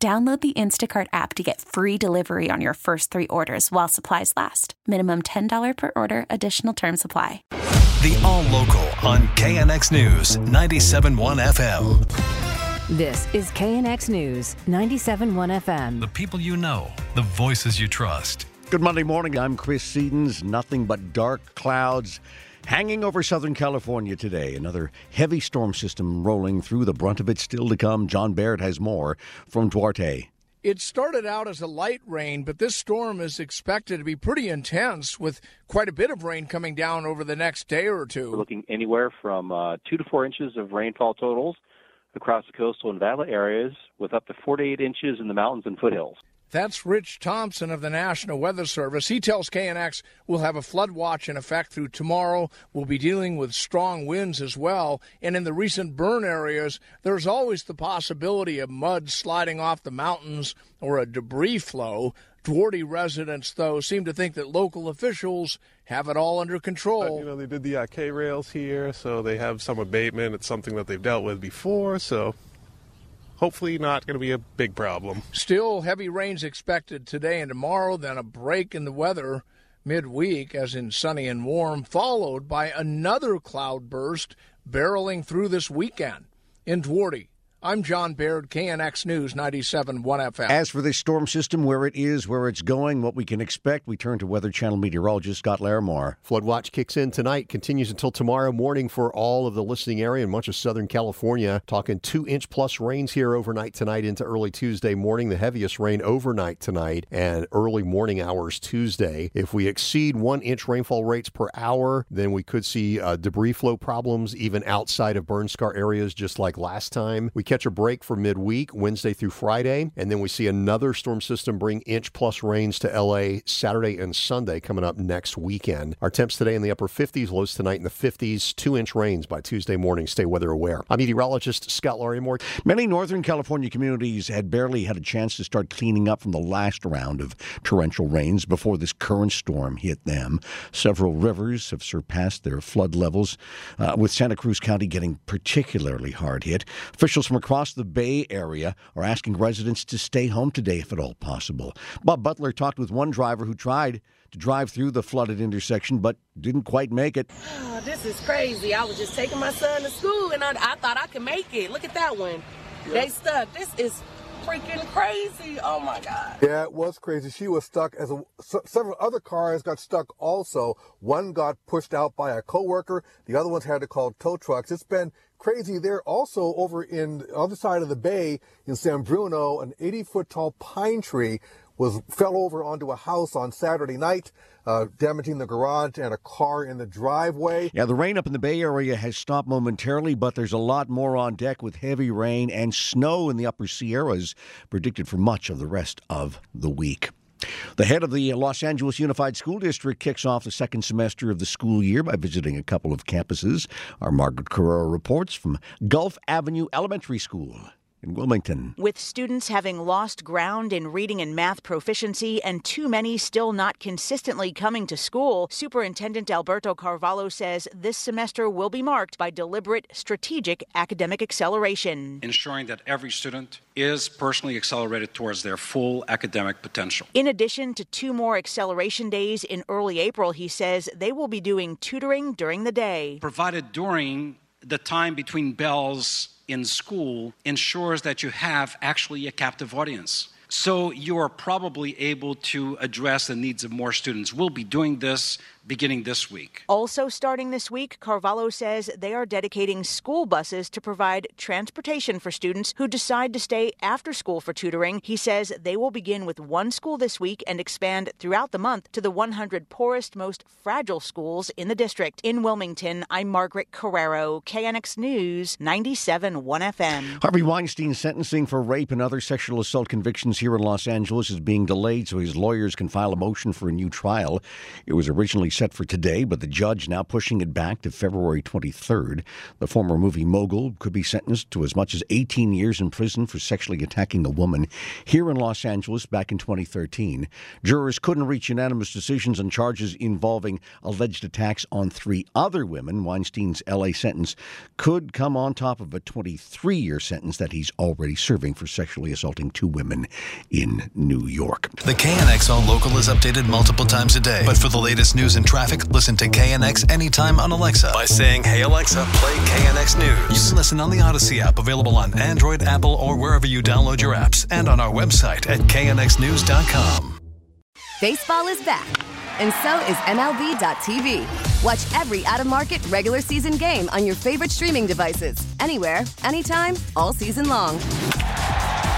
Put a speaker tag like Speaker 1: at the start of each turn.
Speaker 1: Download the Instacart app to get free delivery on your first three orders while supplies last. Minimum $10 per order, additional term supply.
Speaker 2: The All Local on KNX News 97.1 FM.
Speaker 3: This is KNX News 97.1 FM.
Speaker 2: The people you know, the voices you trust.
Speaker 4: Good Monday morning. I'm Chris Seaton's Nothing but dark clouds hanging over Southern California today. Another heavy storm system rolling through. The brunt of it still to come. John Baird has more from Duarte.
Speaker 5: It started out as a light rain, but this storm is expected to be pretty intense with quite a bit of rain coming down over the next day or two.
Speaker 6: We're looking anywhere from uh, two to four inches of rainfall totals across the coastal and valley areas, with up to 48 inches in the mountains and foothills.
Speaker 5: That's Rich Thompson of the National Weather Service. He tells KNX we'll have a flood watch in effect through tomorrow. We'll be dealing with strong winds as well. And in the recent burn areas, there's always the possibility of mud sliding off the mountains or a debris flow. Duarte residents, though, seem to think that local officials have it all under control.
Speaker 7: you know, they did the uh, K rails here, so they have some abatement. It's something that they've dealt with before, so hopefully not going to be a big problem.
Speaker 5: Still heavy rains expected today and tomorrow, then a break in the weather midweek, as in sunny and warm, followed by another cloud burst barreling through this weekend. In Duarte, I'm John Baird, KNX News 97.1 FM.
Speaker 4: As for this storm system, where it is, where it's going, what we can expect, we turn to Weather Channel meteorologist Scott Larimore.
Speaker 8: Flood watch kicks in tonight, continues until tomorrow morning for all of the listening area and much of Southern California. Talking two inch plus rains here overnight tonight into early Tuesday morning. The heaviest rain overnight tonight and early morning hours Tuesday. If we exceed one inch rainfall rates per hour, then we could see uh, debris flow problems even outside of burn scar areas, just like last time. We catch a break for midweek, Wednesday through Friday, and then we see another storm system bring inch plus rains to LA Saturday and Sunday coming up next weekend. Our temps today in the upper 50s, lows tonight in the 50s, two inch rains by Tuesday morning. Stay weather aware. I'm meteorologist Scott Larimore.
Speaker 4: Many Northern California communities had barely had a chance to start cleaning up from the last round of torrential rains before this current storm hit them. Several rivers have surpassed their flood levels, uh, with Santa Cruz County getting particularly hard hit. Officials from across the Bay Area are asking residents to stay home today if at all possible. Bob Butler talked with one driver who tried to drive through the flooded intersection but didn't quite make it.
Speaker 9: Oh, this is crazy. I was just taking my son to school and I, I thought I could make it. Look at that one. Yeah. They stuck. This is freaking crazy. Oh my God.
Speaker 10: Yeah, it was crazy. She was stuck as a, several other cars got stuck also. One got pushed out by a coworker. The other ones had to call tow trucks. It's been crazy there also over in the other side of the bay in San Bruno, an 80 foot tall pine tree was fell over onto a house on Saturday night, uh, damaging the garage and a car in the driveway.
Speaker 4: Yeah, the rain up in the Bay Area has stopped momentarily, but there's a lot more on deck with heavy rain and snow in the upper Sierras predicted for much of the rest of the week. The head of the Los Angeles Unified School District kicks off the second semester of the school year by visiting a couple of campuses. Our Margaret Carrero reports from Gulf Avenue Elementary School in Wilmington.
Speaker 11: With students having lost ground in reading and math proficiency and too many still not consistently coming to school, Superintendent Alberto Carvalho says this semester will be marked by deliberate, strategic academic acceleration.
Speaker 12: Ensuring that every student is personally accelerated towards their full academic potential.
Speaker 11: In addition to two more acceleration days in early April, he says they will be doing tutoring during the day.
Speaker 12: Provided during the time between bells in school ensures that you have actually a captive audience. So you are probably able to address the needs of more students. We'll be doing this beginning this week.
Speaker 11: Also, starting this week, Carvalho says they are dedicating school buses to provide transportation for students who decide to stay after school for tutoring. He says they will begin with one school this week and expand throughout the month to the 100 poorest, most fragile schools in the district. In Wilmington, I'm Margaret Carrero, KNX News 97.1 FM.
Speaker 4: Harvey Weinstein's sentencing for rape and other sexual assault convictions here in Los Angeles is being delayed so his lawyers can file a motion for a new trial. It was originally set for today, but the judge now pushing it back to February 23rd. The former movie mogul could be sentenced to as much as 18 years in prison for sexually attacking a woman here in Los Angeles back in 2013. Jurors couldn't reach unanimous decisions on charges involving alleged attacks on three other women. Weinstein's LA sentence could come on top of a 23 year sentence that he's already serving for sexually assaulting two women in New York.
Speaker 2: The KNX All Local is updated multiple times a day. But for the latest news and traffic, listen to KNX anytime on Alexa by saying, Hey Alexa, play KNX News. You can listen on the Audacy app, available on Android, Apple, or wherever you download your apps, and on our website at knxnews.com.
Speaker 13: Baseball is back, and so is MLB.tv. Watch every out of market regular season game on your favorite streaming devices, anywhere, anytime, all season long.